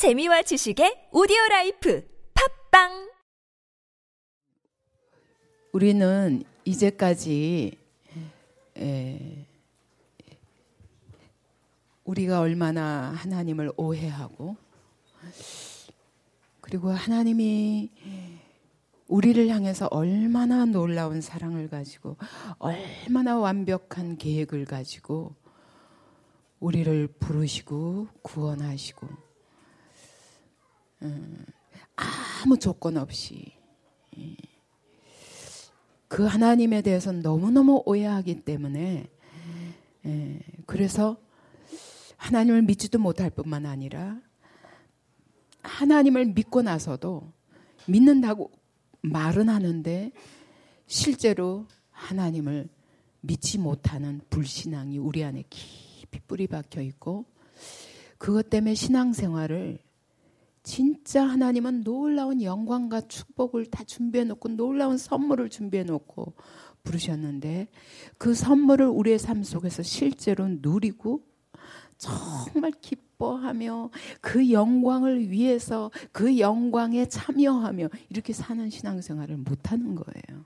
재미와 지식의 오디오 라이프 팟빵! 우리는 이제까지 에, 우리가 얼마나 하나님을 오해하고 그리고 하나님이 우리를 향해서 얼마나 놀라운 사랑을 가지고 얼마나 완벽한 계획을 가지고 우리를 부르시고 구원하시고 음, 아무 조건 없이. 그 하나님에 대해서 너무너무 오해하기 때문에 예, 그래서 하나님을 믿지도 못할 뿐만 아니라 하나님을 믿고 나서도 믿는다고 말은 하는데 실제로 하나님을 믿지 못하는 불신앙이 우리 안에 깊이 뿌리 박혀 있고 그것 때문에 신앙생활을 진짜 하나님은 놀라운 영광과 축복을 다 준비해 놓고 놀라운 선물을 준비해 놓고 부르셨는데 그 선물을 우리의 삶 속에서 실제로 누리고 정말 기뻐하며 그 영광을 위해서 그 영광에 참여하며 이렇게 사는 신앙생활을 못 하는 거예요.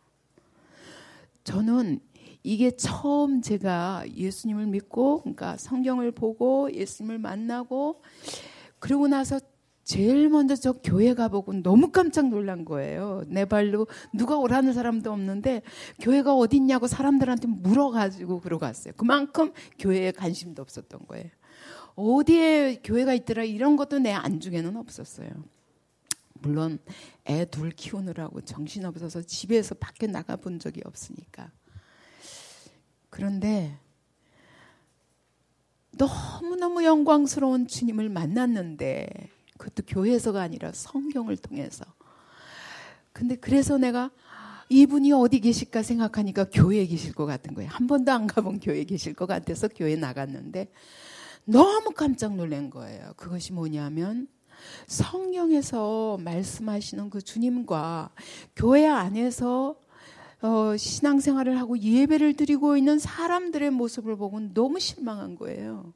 저는 이게 처음 제가 예수님을 믿고, 그러니까 성경을 보고 예수님을 만나고, 그러고 나서 제일 먼저 저 교회 가보고 너무 깜짝 놀란 거예요. 내 발로 누가 오라는 사람도 없는데 교회가 어딨냐고 사람들한테 물어가지고 그러고 갔어요. 그만큼 교회에 관심도 없었던 거예요. 어디에 교회가 있더라 이런 것도 내 안중에는 없었어요. 물론 애 둘 키우느라고 정신없어서 집에서 밖에 나가본 적이 없으니까. 그런데 너무너무 영광스러운 주님을 만났는데 그것도 교회에서가 아니라 성경을 통해서. 근데 그래서 내가 이분이 어디 계실까 생각하니까 교회에 계실 것 같은 거예요. 한 번도 안 가본 교회에 계실 것 같아서 교회 나갔는데 너무 깜짝 놀란 거예요. 그것이 뭐냐면 성경에서 말씀하시는 그 주님과 교회 안에서 어, 신앙생활을 하고 예배를 드리고 있는 사람들의 모습을 보고 너무 실망한 거예요.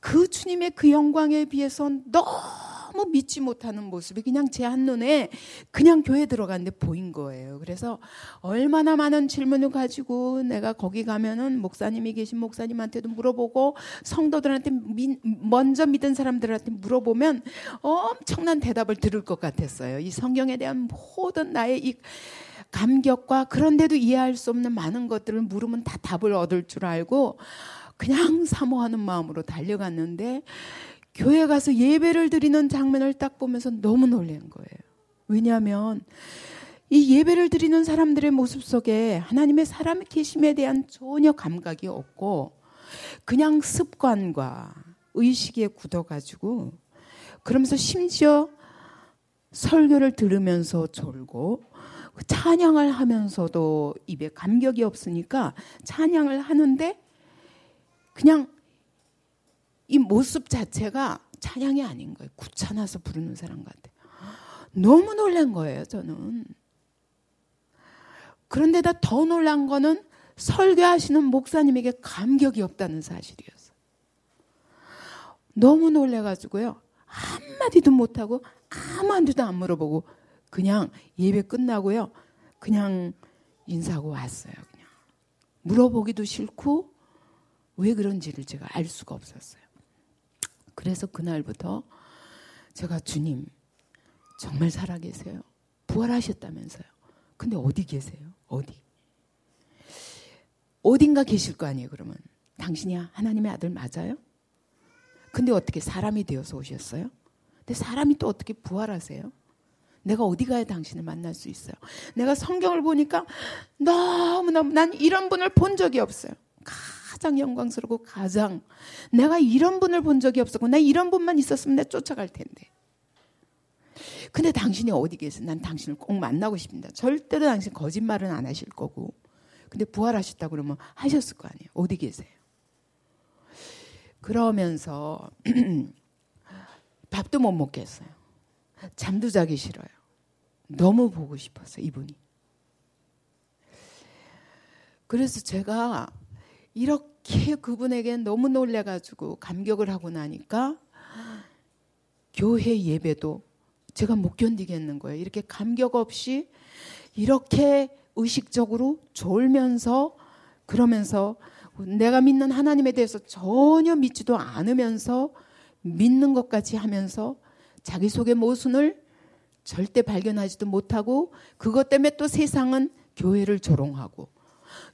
그 주님의 그 영광에 비해서 너무 믿지 못하는 모습이 그냥 제 한눈에 그냥 교회 들어갔는데 보인 거예요. 그래서 얼마나 많은 질문을 가지고 내가 거기 가면은 목사님이 계신 목사님한테도 물어보고 성도들한테 미, 먼저 믿은 사람들한테 물어보면 엄청난 대답을 들을 것 같았어요. 이 성경에 대한 모든 나의 이 감격과 그런데도 이해할 수 없는 많은 것들을 물으면 다 답을 얻을 줄 알고 그냥 사모하는 마음으로 달려갔는데 교회 가서 예배를 드리는 장면을 딱 보면서 너무 놀란 거예요. 왜냐하면 이 예배를 드리는 사람들의 모습 속에 하나님의 사람의 계심에 대한 전혀 감각이 없고 그냥 습관과 의식에 굳어가지고 그러면서 심지어 설교를 들으면서 졸고 찬양을 하면서도 입에 감격이 없으니까 찬양을 하는데 그냥 이 모습 자체가 찬양이 아닌 거예요. 구차나서 부르는 사람 같아. 너무 놀란 거예요, 저는. 그런데다 더 놀란 거는 설교하시는 목사님에게 감격이 없다는 사실이었어요. 너무 놀래가지고요. 한마디도 못하고 아무한테도 안 물어보고 그냥 예배 끝나고요. 그냥 인사하고 왔어요. 그냥. 물어보기도 싫고 왜 그런지를 제가 알 수가 없었어요. 그래서 그날부터 제가 주님 정말 살아계세요. 부활하셨다면서요. 근데 어디 계세요? 어디? 어딘가 계실 거 아니에요, 그러면. 당신이 하나님의 아들 맞아요? 근데 어떻게 사람이 되어서 오셨어요? 근데 사람이 또 어떻게 부활하세요? 내가 어디 가야 당신을 만날 수 있어요? 내가 성경을 보니까 너무너무 난 이런 분을 본 적이 없어요. 가장 영광스럽고 가장 내가 이런 분을 본 적이 없었고 나 이런 분만 있었으면 내가 쫓아갈 텐데. 근데 당신이 어디 계세요? 난 당신을 꼭 만나고 싶습니다. 절대로 당신 거짓말은 안 하실 거고. 근데 부활하셨다 그러면 하셨을 거 아니에요. 어디 계세요? 그러면서 밥도 못 먹겠어요. 잠도 자기 싫어요. 너무 보고 싶어서 이분이. 그래서 제가 이렇게 그분에게 너무 놀래가지고 감격을 하고 나니까 교회 예배도 제가 못 견디겠는 거예요. 이렇게 감격 없이 이렇게 의식적으로 졸면서 그러면서 내가 믿는 하나님에 대해서 전혀 믿지도 않으면서 믿는 것까지 하면서 자기 속의 모순을 절대 발견하지도 못하고 그것 때문에 또 세상은 교회를 조롱하고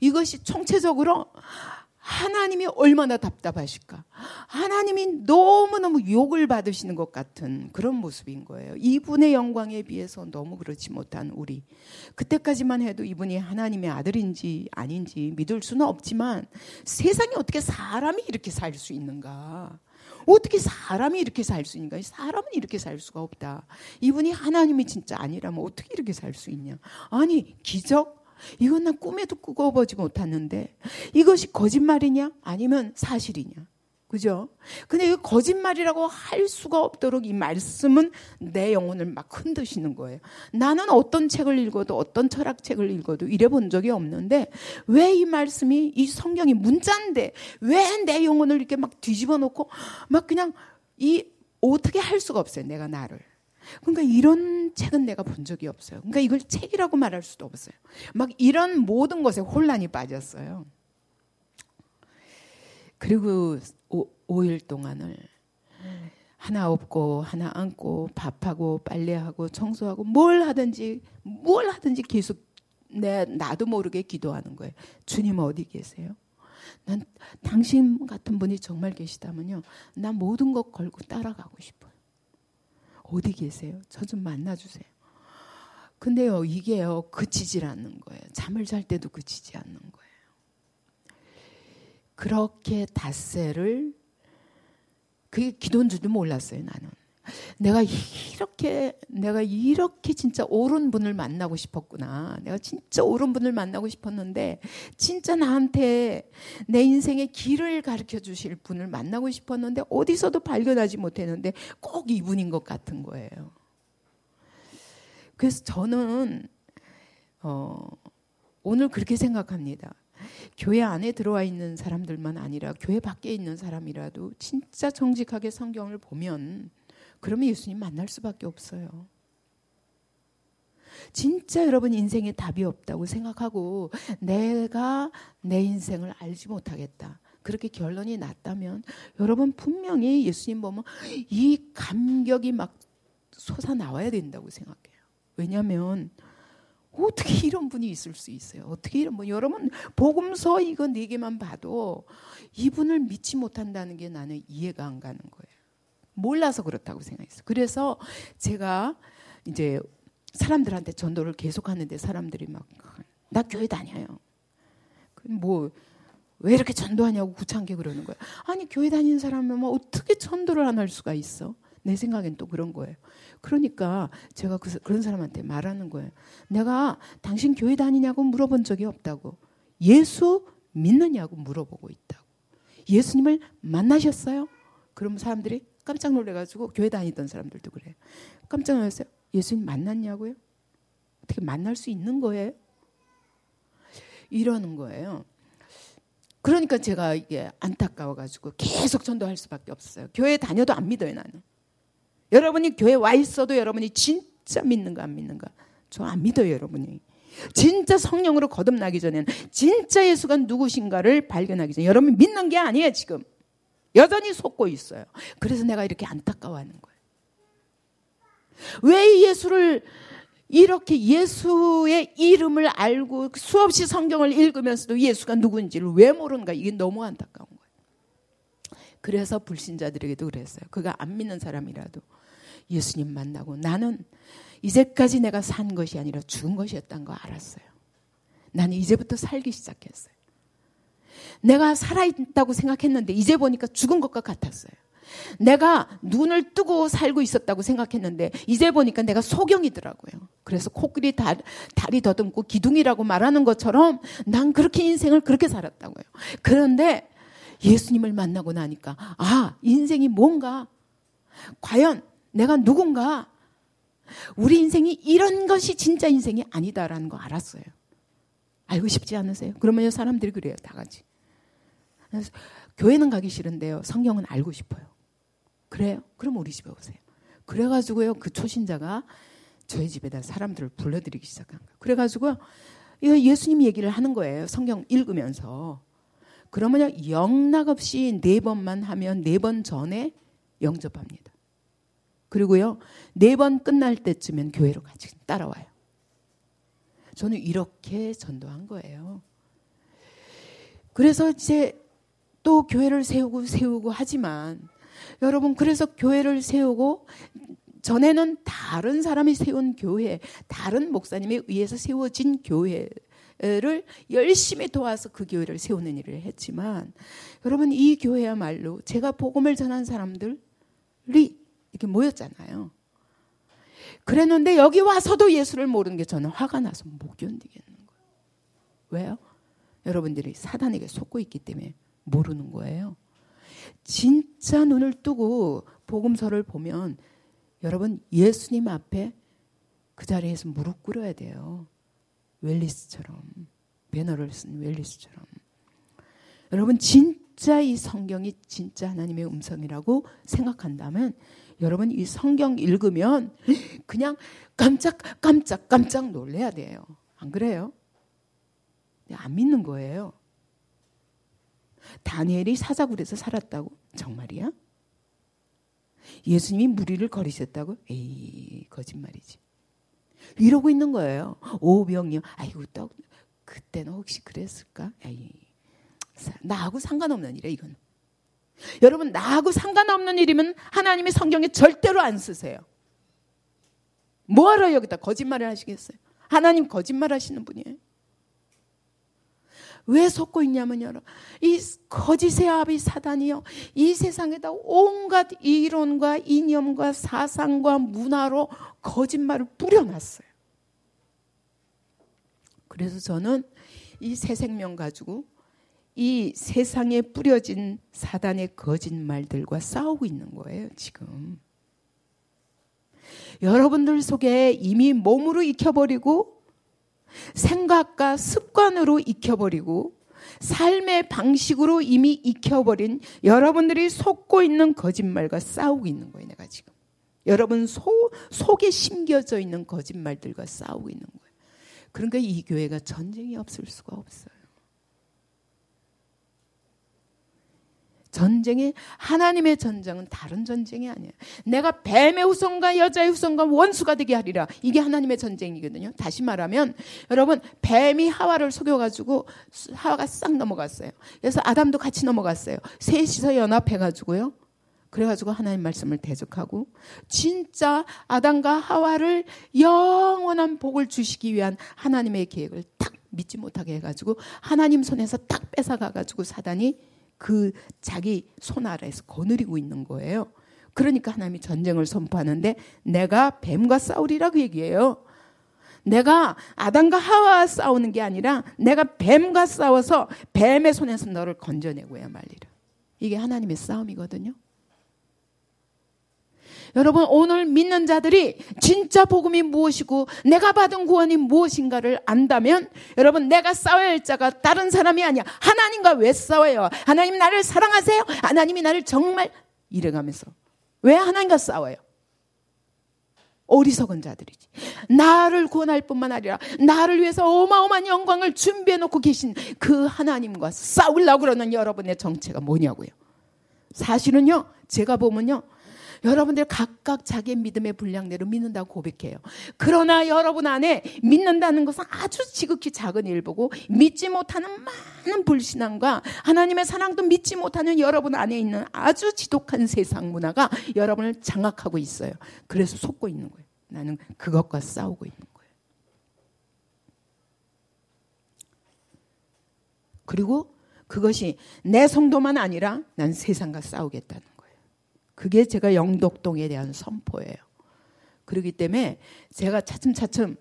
이것이 총체적으로 하나님이 얼마나 답답하실까. 하나님이 너무너무 욕을 받으시는 것 같은 그런 모습인 거예요. 이분의 영광에 비해서 너무 그렇지 못한 우리. 그때까지만 해도 이분이 하나님의 아들인지 아닌지 믿을 수는 없지만 세상에 어떻게 사람이 이렇게 살 수 있는가. 어떻게 사람이 이렇게 살 수 있는가? 사람은 이렇게 살 수가 없다. 이분이 하나님이 진짜 아니라면 어떻게 이렇게 살 수 있냐? 아니, 기적? 이건 난 꿈에도 꾸어보지 못하는데 이것이 거짓말이냐 아니면 사실이냐 그죠? 근데 이 거짓말이라고 할 수가 없도록 이 말씀은 내 영혼을 막 흔드시는 거예요. 나는 어떤 책을 읽어도 어떤 철학책을 읽어도 이래 본 적이 없는데 왜 이 말씀이 이 성경이 문자인데 왜 내 영혼을 이렇게 막 뒤집어 놓고 막 그냥 이 어떻게 할 수가 없어요. 내가 나를. 그러니까 이런 책은 내가 본 적이 없어요. 그러니까 이걸 책이라고 말할 수도 없어요. 막 이런 모든 것에 혼란이 빠졌어요. 그리고 오, 5일 동안을 하나 업고 하나 안고 밥하고 빨래하고 청소하고 뭘 하든지 뭘 하든지 계속 내 나도 모르게 기도하는 거예요. 주님 어디 계세요? 난 당신 같은 분이 정말 계시다면요. 난 모든 것 걸고 따라가고 싶어요. 어디 계세요? 저 좀 만나주세요. 근데요, 이게요, 그치질 않는 거예요. 잠을 잘 때도 그치지 않는 거예요. 그렇게 닷새를, 그게 기도인 줄도 몰랐어요, 나는. 내가 이렇게 내가 이렇게 진짜 옳은 분을 만나고 싶었구나. 내가 진짜 옳은 분을 만나고 싶었는데 진짜 나한테 내 인생의 길을 가르쳐 주실 분을 만나고 싶었는데 어디서도 발견하지 못했는데 꼭 이분인 것 같은 거예요. 그래서 저는 어 오늘 그렇게 생각합니다. 교회 안에 들어와 있는 사람들만 아니라 교회 밖에 있는 사람이라도 진짜 정직하게 성경을 보면 그러면 예수님 만날 수밖에 없어요. 진짜 여러분 인생에 답이 없다고 생각하고 내가 내 인생을 알지 못하겠다. 그렇게 결론이 났다면 여러분 분명히 예수님 보면 이 감격이 막 솟아 나와야 된다고 생각해요. 왜냐하면 어떻게 이런 분이 있을 수 있어요? 어떻게 이런 분? 여러분 복음서 이거 네 개만 봐도 이분을 믿지 못한다는 게 나는 이해가 안 가는 거예요. 몰라서 그렇다고 생각했어요. 그래서 제가 이제 사람들한테 전도를 계속 하는데 사람들이 막 나 교회 다녀요. 뭐 왜 이렇게 전도하냐고 구창게 그러는 거예요. 아니 교회 다니는 사람은 뭐 어떻게 전도를 안 할 수가 있어? 내 생각엔 또 그런 거예요. 그러니까 제가 그, 그런 사람한테 말하는 거예요. 내가 당신 교회 다니냐고 물어본 적이 없다고. 예수 믿느냐고 물어보고 있다고. 예수님을 만나셨어요? 그럼 사람들이 깜짝 놀래가지고 교회 다니던 사람들도 그래요. 깜짝 놀랐어요. 예수님 만났냐고요? 어떻게 만날 수 있는 거예요? 이러는 거예요. 그러니까 제가 이게 안타까워가지고 계속 전도할 수밖에 없어요. 교회 다녀도 안 믿어요, 나는. 여러분이 교회 와 있어도 여러분이 진짜 믿는가 안 믿는가? 저 안 믿어요, 여러분이. 진짜 성령으로 거듭나기 전에는 진짜 예수가 누구신가를 발견하기 전에 여러분 믿는 게 아니에요, 지금. 여전히 속고 있어요. 그래서 내가 이렇게 안타까워하는 거예요. 왜 예수를 이렇게 예수의 이름을 알고 수없이 성경을 읽으면서도 예수가 누군지를 왜 모르는가 이게 너무 안타까운 거예요. 그래서 불신자들에게도 그랬어요. 그가 안 믿는 사람이라도 예수님 만나고 나는 이제까지 내가 산 것이 아니라 죽은 것이었다는 거 알았어요. 나는 이제부터 살기 시작했어요. 내가 살아있다고 생각했는데 이제 보니까 죽은 것과 같았어요. 내가 눈을 뜨고 살고 있었다고 생각했는데 이제 보니까 내가 소경이더라고요. 그래서 코끼리 다, 다리 더듬고 기둥이라고 말하는 것처럼 난 그렇게 인생을 그렇게 살았다고요. 그런데 예수님을 만나고 나니까 아 인생이 뭔가 과연 내가 누군가 우리 인생이 이런 것이 진짜 인생이 아니다라는 거 알았어요. 알고 싶지 않으세요? 그러면 사람들이 그래요, 다 같이. 교회는 가기 싫은데요. 성경은 알고 싶어요. 그래요? 그럼 우리 집에 오세요. 그래가지고요 그 초신자가 저희 집에다 사람들을 불러들이기 시작한 거예요. 그래가지고 예수님 얘기를 하는 거예요. 성경 읽으면서. 그러면요 영락 없이 네 번만 하면 네 번 전에 영접합니다. 그리고요 네 번 끝날 때쯤엔 교회로 같이 따라와요. 저는 이렇게 전도한 거예요. 그래서 이제 또 교회를 세우고 세우고 하지만 여러분 그래서 교회를 세우고 전에는 다른 사람이 세운 교회, 다른 목사님에 의해서 세워진 교회를 열심히 도와서 그 교회를 세우는 일을 했지만 여러분 이 교회야말로 제가 복음을 전한 사람들이 이렇게 모였잖아요. 그랬는데 여기 와서도 예수를 모르는 게 저는 화가 나서 못 견디겠는 거예요. 왜요? 여러분들이 사단에게 속고 있기 때문에 모르는 거예요. 진짜 눈을 뜨고 복음서를 보면 여러분 예수님 앞에 그 자리에서 무릎 꿇어야 돼요. 웰리스처럼 배너를 쓴 웰리스처럼 여러분 진짜 이 성경이 진짜 하나님의 음성이라고 생각한다면 여러분 이 성경 읽으면 그냥 깜짝 깜짝 깜짝 놀래야 돼요. 안 그래요? 안 믿는 거예요. 다니엘이 사자굴에서 살았다고? 정말이야? 예수님이 무리를 거리셨다고? 에이, 거짓말이지. 이러고 있는 거예요. 오병이요. 아이고, 또, 그때는 혹시 그랬을까? 에이, 나하고 상관없는 일이야, 이건. 여러분, 나하고 상관없는 일이면 하나님이 성경에 절대로 안 쓰세요. 뭐하러 여기다 거짓말을 하시겠어요? 하나님 거짓말 하시는 분이에요. 왜 속고 있냐면 여러분 이 거짓의 아비 사단이요 이 세상에다 온갖 이론과 이념과 사상과 문화로 거짓말을 뿌려놨어요. 그래서 저는 이 새 생명 가지고 이 세상에 뿌려진 사단의 거짓말들과 싸우고 있는 거예요, 지금. 여러분들 속에 이미 몸으로 익혀버리고 생각과 습관으로 익혀버리고 삶의 방식으로 이미 익혀버린 여러분들이 속고 있는 거짓말과 싸우고 있는 거예요, 내가 지금. 여러분 소, 속에 심겨져 있는 거짓말들과 싸우고 있는 거예요. 그러니까 이 교회가 전쟁이 없을 수가 없어요. 전쟁이 하나님의 전쟁은 다른 전쟁이 아니에요. 내가 뱀의 후손과 여자의 후손과 원수가 되게 하리라. 이게 하나님의 전쟁이거든요. 다시 말하면 여러분 뱀이 하와를 속여 가지고 하와가 싹 넘어갔어요. 그래서 아담도 같이 넘어갔어요. 셋이서 연합해 가지고요. 그래가지고 하나님 말씀을 대적하고 진짜 아담과 하와를 영원한 복을 주시기 위한 하나님의 계획을 딱 믿지 못하게 해가지고 하나님 손에서 딱 뺏어가가지고 사단이 그 자기 손 아래에서 거느리고 있는 거예요. 그러니까 하나님이 전쟁을 선포하는데 내가 뱀과 싸우리라 그 얘기예요. 내가 아담과 하와와 싸우는 게 아니라 내가 뱀과 싸워서 뱀의 손에서 너를 건져내고야 말리라. 이게 하나님의 싸움이거든요. 여러분 오늘 믿는 자들이 진짜 복음이 무엇이고 내가 받은 구원이 무엇인가를 안다면 여러분 내가 싸워야 할 자가 다른 사람이 아니야. 하나님과 왜 싸워요? 하나님 나를 사랑하세요? 하나님이 나를 정말 이래가면서 왜 하나님과 싸워요? 어리석은 자들이지. 나를 구원할 뿐만 아니라 나를 위해서 어마어마한 영광을 준비해 놓고 계신 그 하나님과 싸우려고 그러는 여러분의 정체가 뭐냐고요. 사실은요, 제가 보면요, 여러분들 각각 자기의 믿음의 분량대로 믿는다고 고백해요. 그러나 여러분 안에 믿는다는 것은 아주 지극히 작은 일보고 믿지 못하는 많은 불신앙과 하나님의 사랑도 믿지 못하는 여러분 안에 있는 아주 지독한 세상 문화가 여러분을 장악하고 있어요. 그래서 속고 있는 거예요. 나는 그것과 싸우고 있는 거예요. 그리고 그것이 내 성도만 아니라 난 세상과 싸우겠다는 그게 제가 영독동에 대한 선포예요. 그렇기 때문에 제가 차츰차츰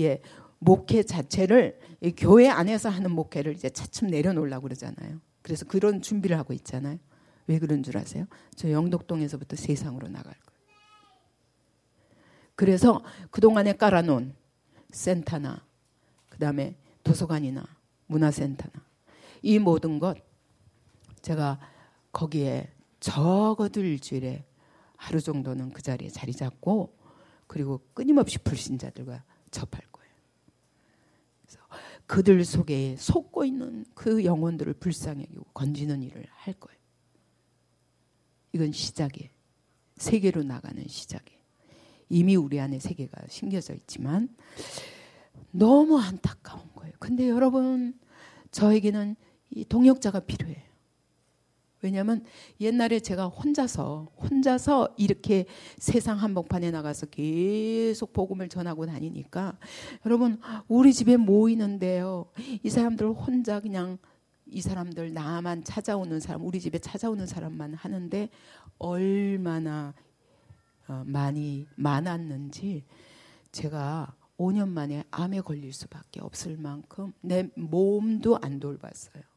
예 목회 자체를 교회 안에서 하는 목회를 이제 차츰 내려놓으려고 그러잖아요. 그래서 그런 준비를 하고 있잖아요. 왜 그런 줄 아세요? 저 영독동에서부터 세상으로 나갈 거예요. 그래서 그동안에 깔아놓은 센터나 그다음에 도서관이나 문화센터나 이 모든 것 제가 거기에 적어도 일주일에 하루 정도는 그 자리에 자리 잡고 그리고 끊임없이 불신자들과 접할 거예요. 그래서 그들 속에 속고 있는 그 영혼들을 불쌍히 여기고 건지는 일을 할 거예요. 이건 시작이에요. 세계로 나가는 시작이에요. 이미 우리 안에 세계가 심겨져 있지만 너무 안타까운 거예요. 근데 여러분 저에게는 이 동역자가 필요해요. 왜냐하면 옛날에 제가 혼자서 혼자서 이렇게 세상 한복판에 나가서 계속 복음을 전하고 다니니까 여러분 우리 집에 모이는데요 이 사람들 혼자 그냥 이 사람들 나만 찾아오는 사람 우리 집에 찾아오는 사람만 하는데 얼마나 어, 많이 많았는지 제가 5년 만에 암에 걸릴 수밖에 없을 만큼 내 몸도 안 돌봤어요.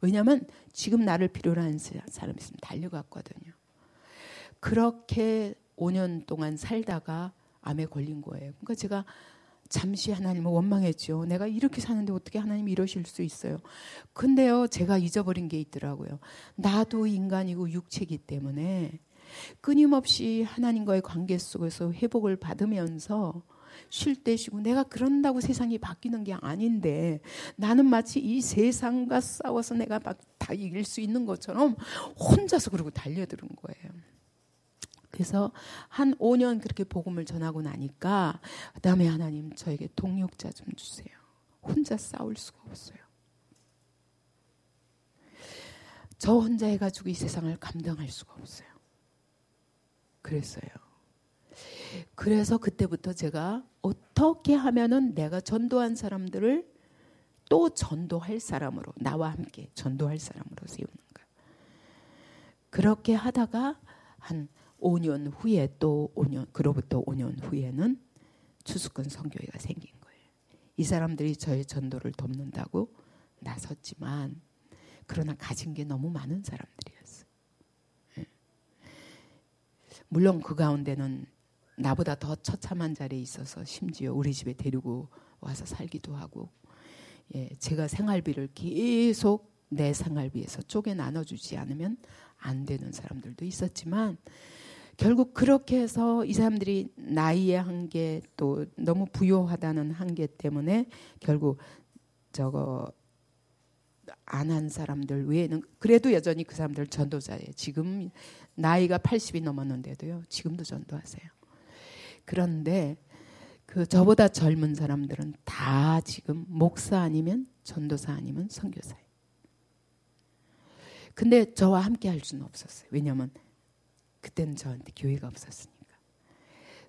왜냐하면 지금 나를 필요로 하는 사람 있으면 달려갔거든요. 그렇게 5년 동안 살다가 암에 걸린 거예요. 그러니까 제가 잠시 하나님을 원망했죠. 내가 이렇게 사는데 어떻게 하나님이 이러실 수 있어요. 근데요, 제가 잊어버린 게 있더라고요. 나도 인간이고 육체이기 때문에 끊임없이 하나님과의 관계 속에서 회복을 받으면서 쉴 때 쉬고 내가 그런다고 세상이 바뀌는 게 아닌데 나는 마치 이 세상과 싸워서 내가 막 다 이길 수 있는 것처럼 혼자서 그러고 달려드는 거예요. 그래서 한 5년 그렇게 복음을 전하고 나니까 그다음에 하나님 저에게 동력자 좀 주세요. 혼자 싸울 수가 없어요. 저 혼자 해가지고 이 세상을 감당할 수가 없어요. 그랬어요. 그래서 그때부터 제가 어떻게 하면은 내가 전도한 사람들을 또 전도할 사람으로 나와 함께 전도할 사람으로 세우는가. 그렇게 하다가 한 5년 후에 또 5년 그로부터 5년 후에는 추수권 성교회가 생긴 거예요. 이 사람들이 저의 전도를 돕는다고 나섰지만 그러나 가진 게 너무 많은 사람들이었어요. 예. 물론 그 가운데는 나보다 더 처참한 자리에 있어서 심지어 우리 집에 데리고 와서 살기도 하고 예, 제가 생활비를 계속 내 생활비에서 쪼개 나눠주지 않으면 안 되는 사람들도 있었지만 결국 그렇게 해서 이 사람들이 나이의 한계 또 너무 부요하다는 한계 때문에 결국 저거 안 한 사람들 외에는 그래도 여전히 그 사람들 전도자예요. 지금 나이가 80이 넘었는데도요. 지금도 전도하세요. 그런데 그 저보다 젊은 사람들은 다 지금 목사 아니면 전도사 아니면 선교사예요. 근데 저와 함께 할 수는 없었어요. 왜냐하면 그때는 저한테 교회가 없었으니까.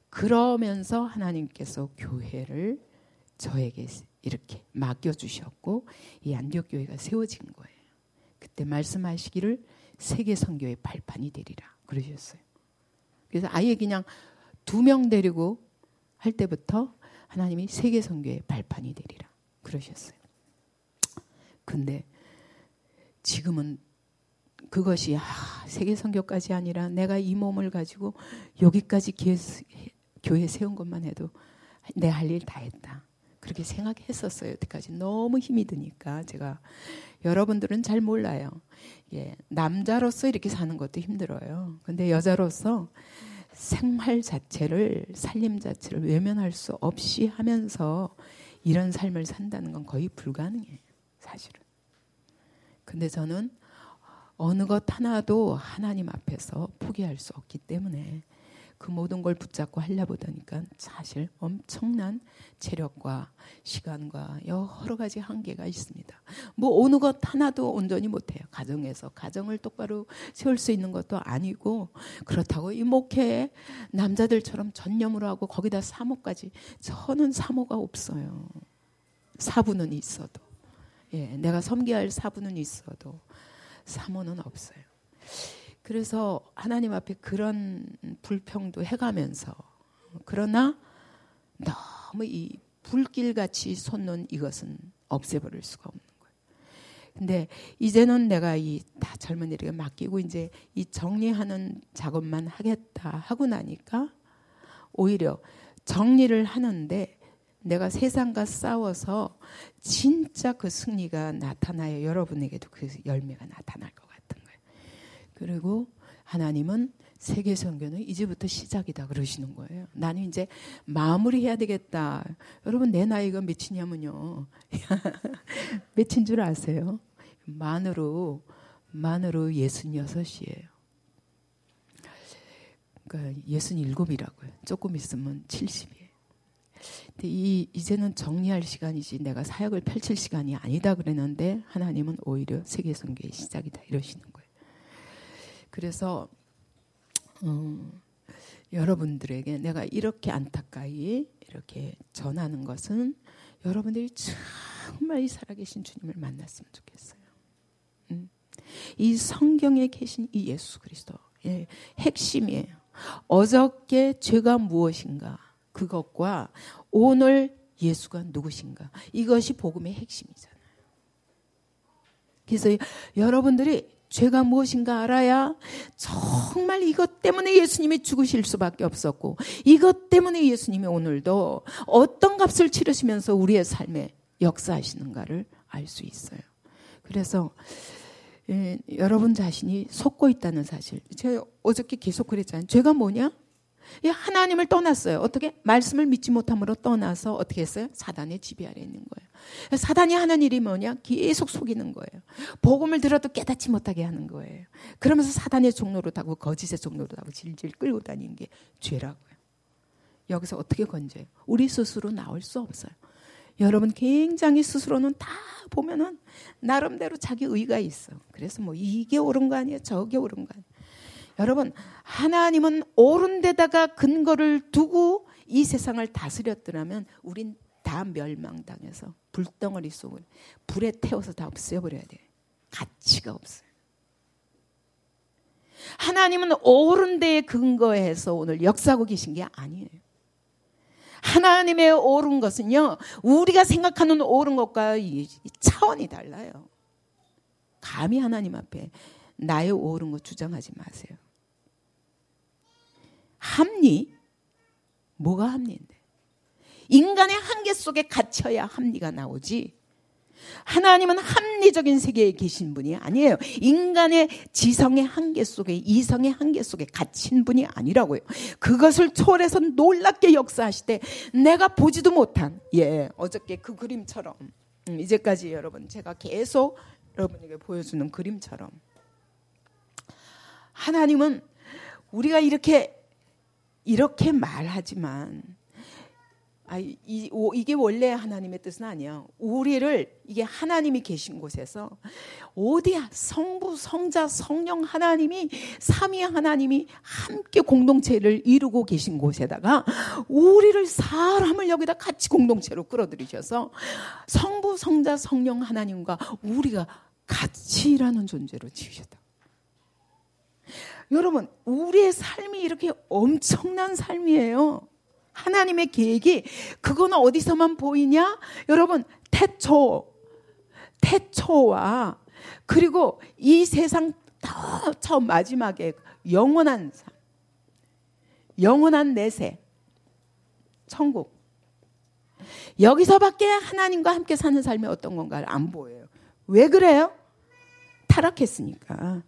그러면서 하나님께서 교회를 저에게 이렇게 맡겨주셨고 이 안디옥 교회가 세워진 거예요. 그때 말씀하시기를 세계 선교의 발판이 되리라 그러셨어요. 그래서 아예 그냥 두 명 데리고 할 때부터 하나님이 세계 선교의 발판이 되리라 그러셨어요. 근데 지금은 그것이 아, 세계 선교까지 아니라 내가 이 몸을 가지고 여기까지 교회 세운 것만 해도 내 할 일 다 했다. 그렇게 생각했었어요. 여태까지 너무 힘이 드니까 제가 여러분들은 잘 몰라요. 예, 남자로서 이렇게 사는 것도 힘들어요. 근데 여자로서 생활 자체를 살림 자체를 외면할 수 없이 하면서 이런 삶을 산다는 건 거의 불가능해요. 사실은. 근데 저는 어느 것 하나도 하나님 앞에서 포기할 수 없기 때문에 그 모든 걸 붙잡고 하려 보다니까 사실 엄청난 체력과 시간과 여러 가지 한계가 있습니다. 뭐 어느 것 하나도 온전히 못해요. 가정에서 가정을 똑바로 세울 수 있는 것도 아니고 그렇다고 이 목회에 남자들처럼 전념으로 하고 거기다 사모까지 저는 사모가 없어요. 사부는 있어도 예, 내가 섬기할 사부는 있어도 사모는 없어요. 그래서 하나님 앞에 그런 불평도 해가면서 그러나 너무 이 불길같이 솟는 이것은 없애버릴 수가 없는 거예요. 근데 이제는 내가 이 다 젊은이들에게 맡기고 이제 이 정리하는 작업만 하겠다 하고 나니까 오히려 정리를 하는데 내가 세상과 싸워서 진짜 그 승리가 나타나요. 여러분에게도 그 열매가 나타날 것 그리고 하나님은 세계 선교는 이제부터 시작이다 그러시는 거예요. 나는 이제 마무리해야 되겠다. 여러분 내 나이가 몇이냐면요. 몇인 줄 아세요? 만으로 만으로 66이에요. 그러니까 67이라고요. 조금 있으면 70이에요. 근데 이 이제는 정리할 시간이지 내가 사역을 펼칠 시간이 아니다 그랬는데 하나님은 오히려 세계 선교의 시작이다 이러시는 거예요. 그래서 음, 여러분들에게 내가 이렇게 안타까이 이렇게 전하는 것은 여러분들이 정말 이 살아계신 주님을 만났으면 좋겠어요. 음. 이 성경에 계신 이 예수 그리스도의 핵심이에요. 어저께 죄가 무엇인가 그것과 오늘 예수가 누구신가 이것이 복음의 핵심이잖아요. 그래서 여러분들이 죄가 무엇인가 알아야 정말 이것 때문에 예수님이 죽으실 수밖에 없었고 이것 때문에 예수님이 오늘도 어떤 값을 치르시면서 우리의 삶에 역사하시는가를 알 수 있어요. 그래서 예, 여러분 자신이 속고 있다는 사실. 제가 어저께 계속 그랬잖아요. 죄가 뭐냐? 예, 하나님을 떠났어요. 어떻게? 말씀을 믿지 못함으로 떠나서 어떻게 했어요? 사단의 지배 아래 있는 거예요. 사단이 하는 일이 뭐냐? 계속 속이는 거예요. 복음을 들어도 깨닫지 못하게 하는 거예요. 그러면서 사단의 종로로 타고 거짓의 종로로 타고 질질 끌고 다니는 게 죄라고요. 여기서 어떻게 건져요? 우리 스스로 나올 수 없어요. 여러분 굉장히 스스로는 다 보면은 나름대로 자기 의가 있어. 그래서 뭐 이게 옳은 거 아니야, 저게 옳은 거 아니야. 여러분 하나님은 옳은 데다가 근거를 두고 이 세상을 다스렸더라면 우린 다 멸망당해서 불덩어리 속을 불에 태워서 다 없애버려야 돼. 가치가 없어요. 하나님은 옳은 데에 근거해서 오늘 역사하고 계신 게 아니에요. 하나님의 옳은 것은요, 우리가 생각하는 옳은 것과 차원이 달라요. 감히 하나님 앞에 나의 옳은 것 주장하지 마세요. 합리? 뭐가 합리인데? 인간의 한계 속에 갇혀야 합리가 나오지. 하나님은 합리적인 세계에 계신 분이 아니에요. 인간의 지성의 한계 속에, 이성의 한계 속에 갇힌 분이 아니라고요. 그것을 초월해서 놀랍게 역사하시되 내가 보지도 못한, 예, 어저께 그 그림처럼, 음, 이제까지 여러분, 제가 계속 여러분에게 보여주는 그림처럼. 하나님은 우리가 이렇게, 이렇게 말하지만, 아, 이, 오, 이게 원래 하나님의 뜻은 아니야. 우리를 이게 하나님이 계신 곳에서 어디야 성부, 성자, 성령 하나님이 삼위 하나님이 함께 공동체를 이루고 계신 곳에다가 우리를 사람을 여기다 같이 공동체로 끌어들이셔서 성부, 성자, 성령 하나님과 우리가 같이 일하는 존재로 지으셨다. 여러분, 우리의 삶이 이렇게 엄청난 삶이에요. 하나님의 계획이 그거는 어디서만 보이냐? 여러분, 태초, 태초와 그리고 이 세상 더 처음 마지막에 영원한 삶, 영원한 내세, 천국. 여기서밖에 하나님과 함께 사는 삶이 어떤 건가를 안 보여요. 왜 그래요? 타락했으니까.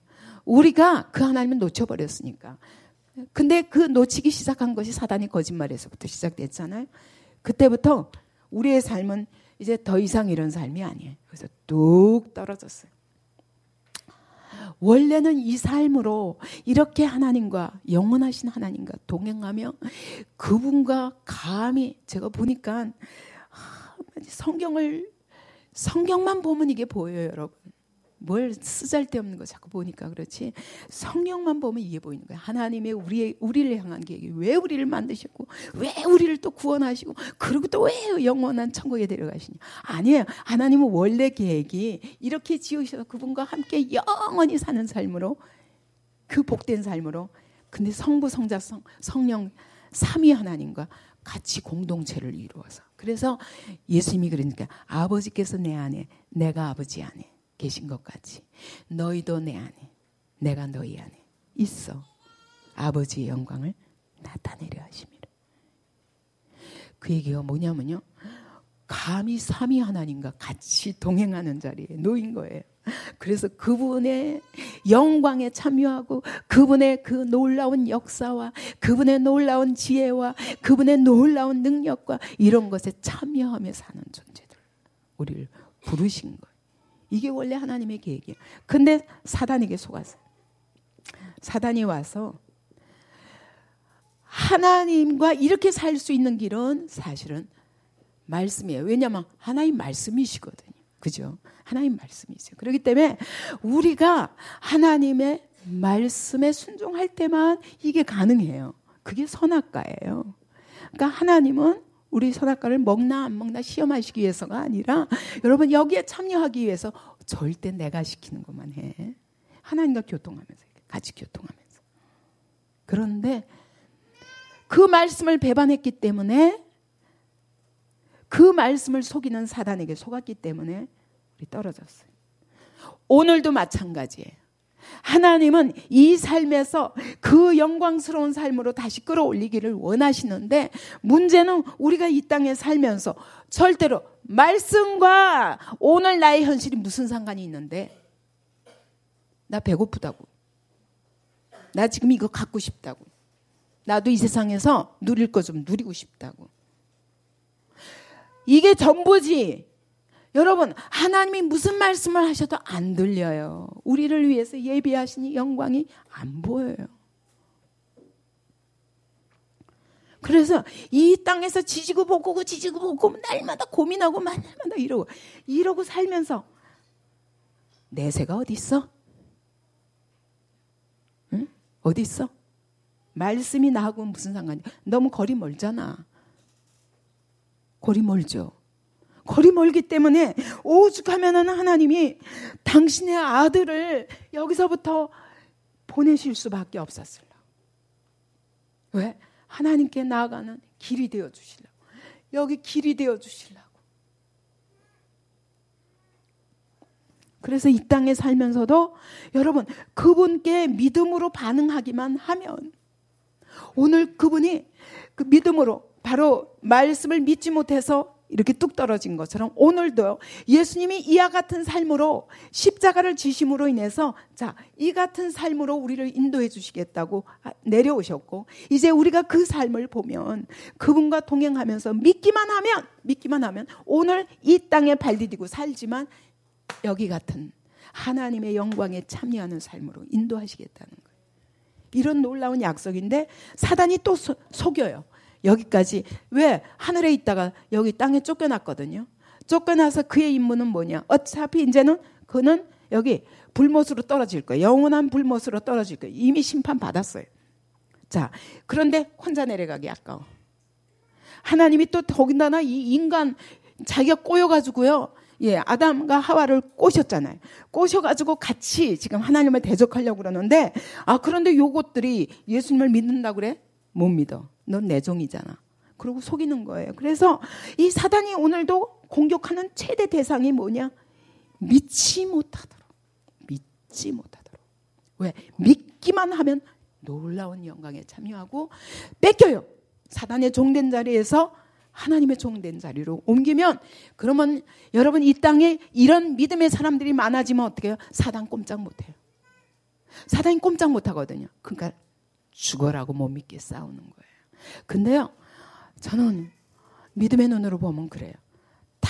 우리가 그 하나님을 놓쳐버렸으니까. 근데 그 놓치기 시작한 것이 사단의 거짓말에서부터 시작됐잖아요. 그때부터 우리의 삶은 이제 더 이상 이런 삶이 아니에요. 그래서 뚝 떨어졌어요. 원래는 이 삶으로 이렇게 하나님과 영원하신 하나님과 동행하며 그분과 감히 제가 보니까 성경을 성경만 보면 이게 보여요, 여러분. 뭘 쓰잘데없는 거 자꾸 보니까 그렇지 성령만 보면 이게 보이는 거야. 하나님의 우리의 우리를 향한 계획이 왜 우리를 만드셨고 왜 우리를 또 구원하시고 그리고 또 왜 영원한 천국에 데려가시냐? 아니에요. 하나님은 원래 계획이 이렇게 지으셔서 그분과 함께 영원히 사는 삶으로 그 복된 삶으로 근데 성부 성자 성 성령 삼위 하나님과 같이 공동체를 이루어서 그래서 예수님이 그러니까 아버지께서 내 안에 내가 아버지 안에 계신 것 같이 너희도 내 안에 내가 너희 안에 있어 아버지의 영광을 나타내려 하심이라. 그 얘기가 뭐냐면요. 감히 삼위 하나님과 같이 동행하는 자리에 놓인 거예요. 그래서 그분의 영광에 참여하고 그분의 그 놀라운 역사와 그분의 놀라운 지혜와 그분의 놀라운 능력과 이런 것에 참여하며 사는 존재들. 우리를 부르신 거예요. 이게 원래 하나님의 계획이에요. 근데 사단에게 속았어요. 사단이 와서 하나님과 이렇게 살 수 있는 길은 사실은 말씀이에요. 왜냐하면 하나님 말씀이시거든요. 그죠? 하나님 말씀이죠. 그렇기 때문에 우리가 하나님의 말씀에 순종할 때만 이게 가능해요. 그게 선악과예요. 그러니까 하나님은 우리 선악과를 먹나 안 먹나 시험하시기 위해서가 아니라 여러분 여기에 참여하기 위해서 절대 내가 시키는 것만 해. 하나님과 교통하면서 같이 교통하면서. 그런데 그 말씀을 배반했기 때문에 그 말씀을 속이는 사단에게 속았기 때문에 우리 떨어졌어요. 오늘도 마찬가지예요. 하나님은 이 삶에서 그 영광스러운 삶으로 다시 끌어올리기를 원하시는데 문제는 우리가 이 땅에 살면서 절대로 말씀과 오늘 나의 현실이 무슨 상관이 있는데 나 배고프다고. 나 지금 이거 갖고 싶다고. 나도 이 세상에서 누릴 거 좀 누리고 싶다고. 이게 전부지. 여러분, 하나님이 무슨 말씀을 하셔도 안 들려요. 우리를 위해서 예비하신 영광이 안 보여요. 그래서 이 땅에서 지지고 볶고 지지고 볶고 날마다 고민하고 날마다 이러고 이러고 살면서 내세가 어디 있어? 응? 어디 있어? 말씀이 나하고 무슨 상관이야? 너무 거리 멀잖아. 거리 멀죠. 거리 멀기 때문에 오죽하면은 하나님이 당신의 아들을 여기서부터 보내실 수밖에 없었을라. 왜? 하나님께 나아가는 길이 되어 주시려고. 여기 길이 되어 주시려고. 그래서 이 땅에 살면서도 여러분 그분께 믿음으로 반응하기만 하면 오늘 그분이 그 믿음으로 바로 말씀을 믿지 못해서 이렇게 뚝 떨어진 것처럼 오늘도 예수님이 이와 같은 삶으로 십자가를 지심으로 인해서 자, 이 같은 삶으로 우리를 인도해 주시겠다고 내려오셨고 이제 우리가 그 삶을 보면 그분과 동행하면서 믿기만 하면 믿기만 하면 오늘 이 땅에 발 디디고 살지만 여기 같은 하나님의 영광에 참여하는 삶으로 인도하시겠다는 거예요. 이런 놀라운 약속인데 사단이 또 소, 속여요. 여기까지 왜 하늘에 있다가 여기 땅에 쫓겨났거든요. 쫓겨나서 그의 임무는 뭐냐? 어차피 이제는 그는 여기 불못으로 떨어질 거예요. 영원한 불못으로 떨어질 거예요. 이미 심판 받았어요. 자, 그런데 혼자 내려가기 아까워. 하나님이 또 더군다나 이 인간 자기가 꼬여가지고요. 예, 아담과 하와를 꼬셨잖아요. 꼬셔가지고 같이 지금 하나님을 대적하려고 그러는데, 아, 그런데 요것들이 예수님을 믿는다 그래? 못 믿어. 넌 내 종이잖아. 그리고 속이는 거예요. 그래서 이 사단이 오늘도 공격하는 최대 대상이 뭐냐? 믿지 못하도록. 믿지 못하도록. 왜? 믿기만 하면 놀라운 영광에 참여하고 뺏겨요. 사단의 종된 자리에서 하나님의 종된 자리로 옮기면 그러면 여러분 이 땅에 이런 믿음의 사람들이 많아지면 어떻게 해요? 사단 꼼짝 못 해요. 사단이 꼼짝 못 하거든요. 그러니까 죽어라고 못 믿게 싸우는 거예요. 근데요, 저는 믿음의 눈으로 보면 그래요. 다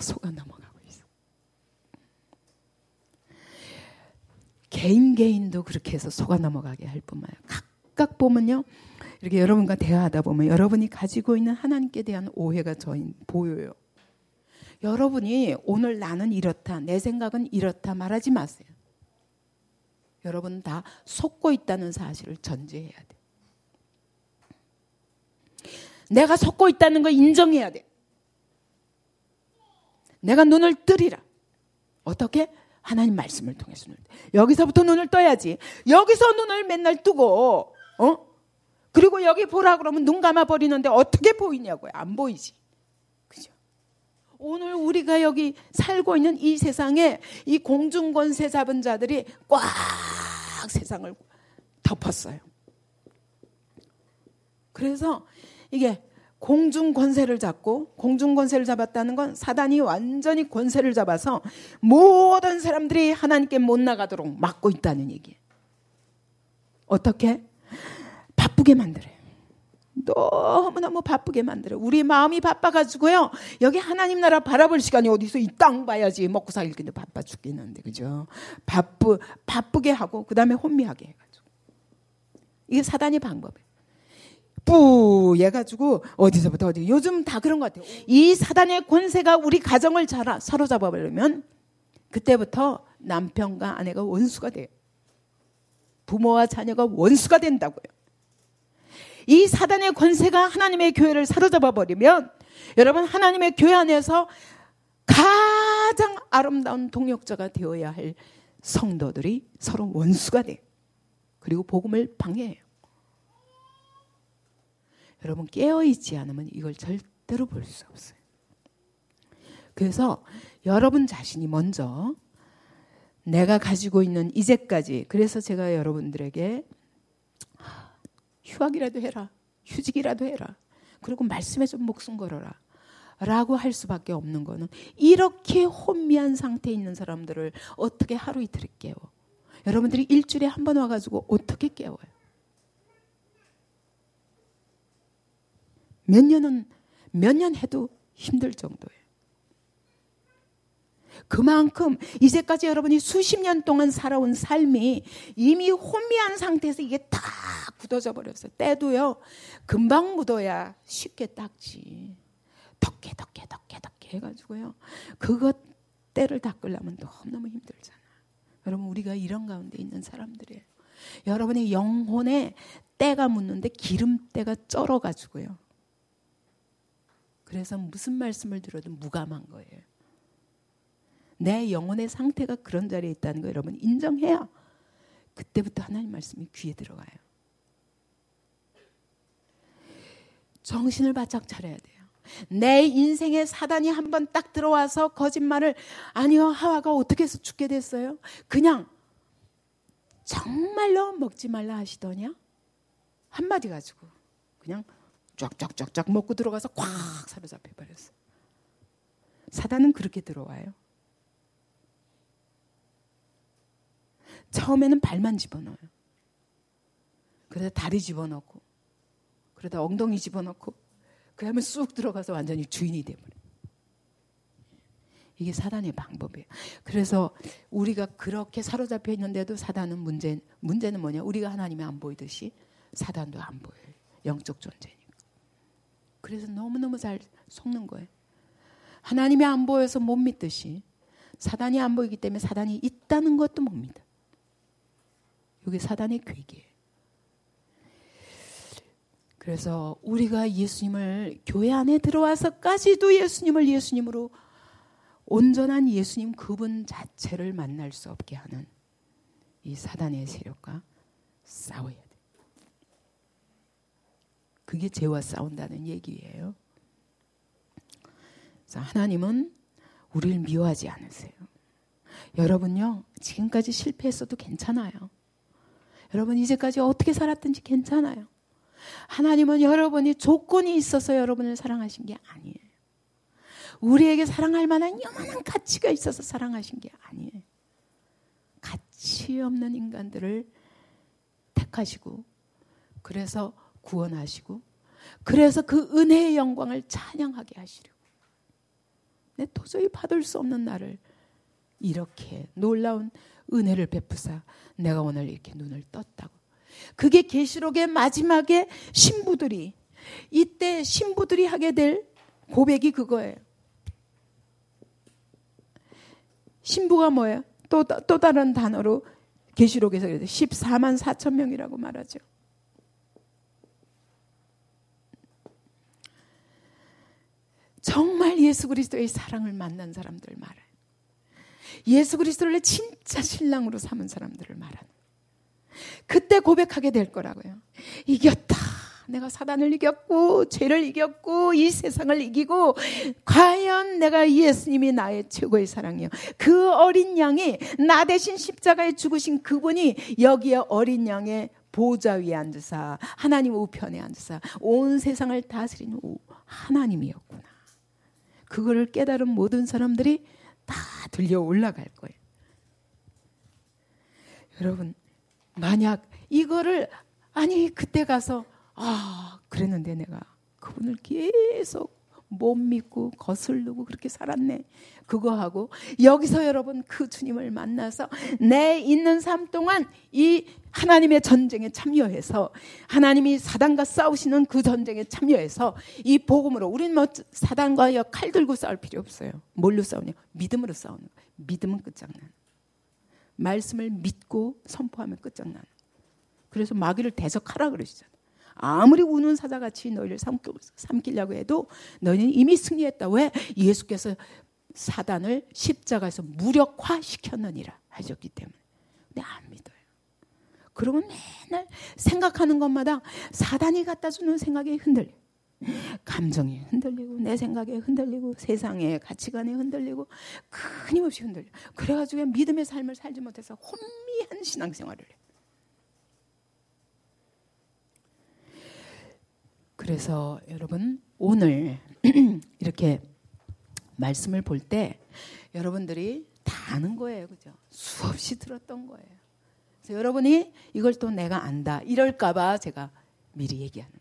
속아 넘어가고 있어. 개인 개인도 그렇게 해서 속아 넘어가게 할 뿐만 아니라 각각 보면요. 이렇게 여러분과 대화하다 보면 여러분이 가지고 있는 하나님께 대한 오해가 저 보여요. 여러분이 오늘 나는 이렇다, 내 생각은 이렇다 말하지 마세요. 여러분 다 속고 있다는 사실을 전제해야 돼. 내가 속고 있다는 걸 인정해야 돼. 내가 눈을 뜨리라. 어떻게? 하나님 말씀을 통해서 눈. 여기서부터 눈을 떠야지. 여기서 눈을 맨날 뜨고, 어? 그리고 여기 보라 그러면 눈 감아 버리는데 어떻게 보이냐고요? 안 보이지. 오늘 우리가 여기 살고 있는 이 세상에 이 공중 권세 잡은 자들이 꽉 세상을 덮었어요. 그래서 이게 공중 권세를 잡고 공중 권세를 잡았다는 건 사단이 완전히 권세를 잡아서 모든 사람들이 하나님께 못 나가도록 막고 있다는 얘기예요. 어떻게? 바쁘게 만들어요. 너무너무 바쁘게 만들어. 우리 마음이 바빠가지고요. 여기 하나님 나라 바라볼 시간이 어디서 이 땅 봐야지. 먹고 살기 근데 바빠 죽겠는데, 그죠? 바쁘, 바쁘게 하고, 그 다음에 혼미하게 해가지고. 이게 사단의 방법이에요. 뿌 해가지고 어디서부터 어디 요즘 다 그런 것 같아요. 이 사단의 권세가 우리 가정을 잘 사로잡아 버리면 그때부터 남편과 아내가 원수가 돼요. 부모와 자녀가 원수가 된다고요. 이 사단의 권세가 하나님의 교회를 사로잡아 버리면 여러분 하나님의 교회 안에서 가장 아름다운 동역자가 되어야 할 성도들이 서로 원수가 돼. 그리고 복음을 방해해요. 여러분 깨어있지 않으면 이걸 절대로 볼 수 없어요. 그래서 여러분 자신이 먼저 내가 가지고 있는 이제까지 그래서 제가 여러분들에게 휴학이라도 해라. 휴직이라도 해라. 그리고 말씀에 좀 목숨 걸어라. 라고 할 수밖에 없는 거는 이렇게 혼미한 상태에 있는 사람들을 어떻게 하루 이틀에 깨워. 여러분들이 일주일에 한 번 와가지고 어떻게 깨워요? 몇 년은, 몇 년 해도 힘들 정도예요. 그만큼 이제까지 여러분이 수십 년 동안 살아온 삶이 이미 혼미한 상태에서 이게 다 굳어져 버렸어요. 때도요, 금방 묻어야 쉽게 닦지. 덕게, 덕게, 덕게, 덕게 해가지고요. 그것 때를 닦으려면 너무너무 힘들잖아. 여러분, 우리가 이런 가운데 있는 사람들이에요. 여러분의 영혼에 때가 묻는데 기름때가 쩔어가지고요. 그래서 무슨 말씀을 들어도 무감한 거예요. 내 영혼의 상태가 그런 자리에 있다는 거 여러분 인정해야 그때부터 하나님 말씀이 귀에 들어가요. 정신을 바짝 차려야 돼요. 내 인생에 사단이 한번 딱 들어와서 거짓말을 아니요 하와가 어떻게 해서 죽게 됐어요? 그냥 정말로 먹지 말라 하시더냐? 한마디 가지고 그냥 쫙쫙쫙쫙 먹고 들어가서 꽉 사로잡혀 버렸어. 사단은 그렇게 들어와요. 처음에는 발만 집어넣어요. 그러다 다리 집어넣고, 그러다 엉덩이 집어넣고, 그 다음에 쑥 들어가서 완전히 주인이 돼버려요. 이게 사단의 방법이에요. 그래서 우리가 그렇게 사로잡혀 있는데도 사단은 문제, 문제는 뭐냐? 우리가 하나님이 안 보이듯이 사단도 안 보여요. 영적 존재니까. 그래서 너무너무 잘 속는 거예요. 하나님이 안 보여서 못 믿듯이 사단이 안 보이기 때문에 사단이 있다는 것도 못 믿어. 이게 사단의 괴기예요. 그래서 우리가 예수님을 교회 안에 들어와서까지도 예수님을 예수님으로 온전한 예수님 그분 자체를 만날 수 없게 하는 이 사단의 세력과 싸워야 돼. 그게 죄와 싸운다는 얘기예요. 그래서 하나님은 우리를 미워하지 않으세요. 여러분요, 지금까지 실패했어도 괜찮아요. 여러분 이제까지 어떻게 살았든지 괜찮아요. 하나님은 여러분이 조건이 있어서 여러분을 사랑하신 게 아니에요. 우리에게 사랑할 만한 요만한 가치가 있어서 사랑하신 게 아니에요. 가치 없는 인간들을 택하시고 그래서 구원하시고 그래서 그 은혜의 영광을 찬양하게 하시려고. 내 도저히 받을 수 없는 나를 이렇게 놀라운 은혜를 베푸사 내가 오늘 이렇게 눈을 떴다고. 그게 계시록의 마지막에 신부들이 이때 신부들이 하게 될 고백이 그거예요. 신부가 뭐예요? 또, 또 다른 단어로 계시록에서 14만 4천 명이라고 말하죠. 정말 예수 그리스도의 사랑을 만난 사람들 말해요. 예수 그리스도를 진짜 신랑으로 삼은 사람들을 말하는. 그때 고백하게 될 거라고요. 이겼다. 내가 사단을 이겼고, 죄를 이겼고, 이 세상을 이기고, 과연 내가 예수님이 나의 최고의 사랑이요. 그 어린 양이, 나 대신 십자가에 죽으신 그분이 여기에 어린 양의 보좌 위에 앉으사 하나님 우편에 앉으사 온 세상을 다스리는 하나님이었구나. 그거를 깨달은 모든 사람들이 다 들려 올라갈 거예요. 여러분, 만약 이거를 아니 그때 가서 아 그랬는데 내가 그분을 계속 못 믿고 거슬르고 그렇게 살았네. 그거 하고 여기서 여러분 그 주님을 만나서 내 있는 삶 동안 이 하나님의 전쟁에 참여해서 하나님이 사단과 싸우시는 그 전쟁에 참여해서 이 복음으로 우리는 뭐 사단과 칼 들고 싸울 필요 없어요. 뭘로 싸우냐? 믿음으로 싸우는 거예요. 믿음은 끝장나는. 말씀을 믿고 선포하면 끝장나는. 그래서 마귀를 대적하라 그러시잖아요. 아무리 우는 사자같이 너희를 삼키려고 해도 너희는 이미 승리했다. 왜? 예수께서 사단을 십자가에서 무력화 시켰느니라 하셨기 때문에. 근데 안 믿어요. 그러면 맨날 생각하는 것마다 사단이 갖다 주는 생각에 흔들려. 감정이 흔들리고 내 생각에 흔들리고 세상의 가치관에 흔들리고 끊임없이 흔들려. 그래가지고 믿음의 삶을 살지 못해서 혼미한 신앙생활을 해. 그래서 여러분 오늘 이렇게 말씀을 볼 때 여러분들이 다 아는 거예요. 그죠? 수없이 들었던 거예요. 그래서 여러분이 이걸 또 내가 안다. 이럴까봐 제가 미리 얘기하는.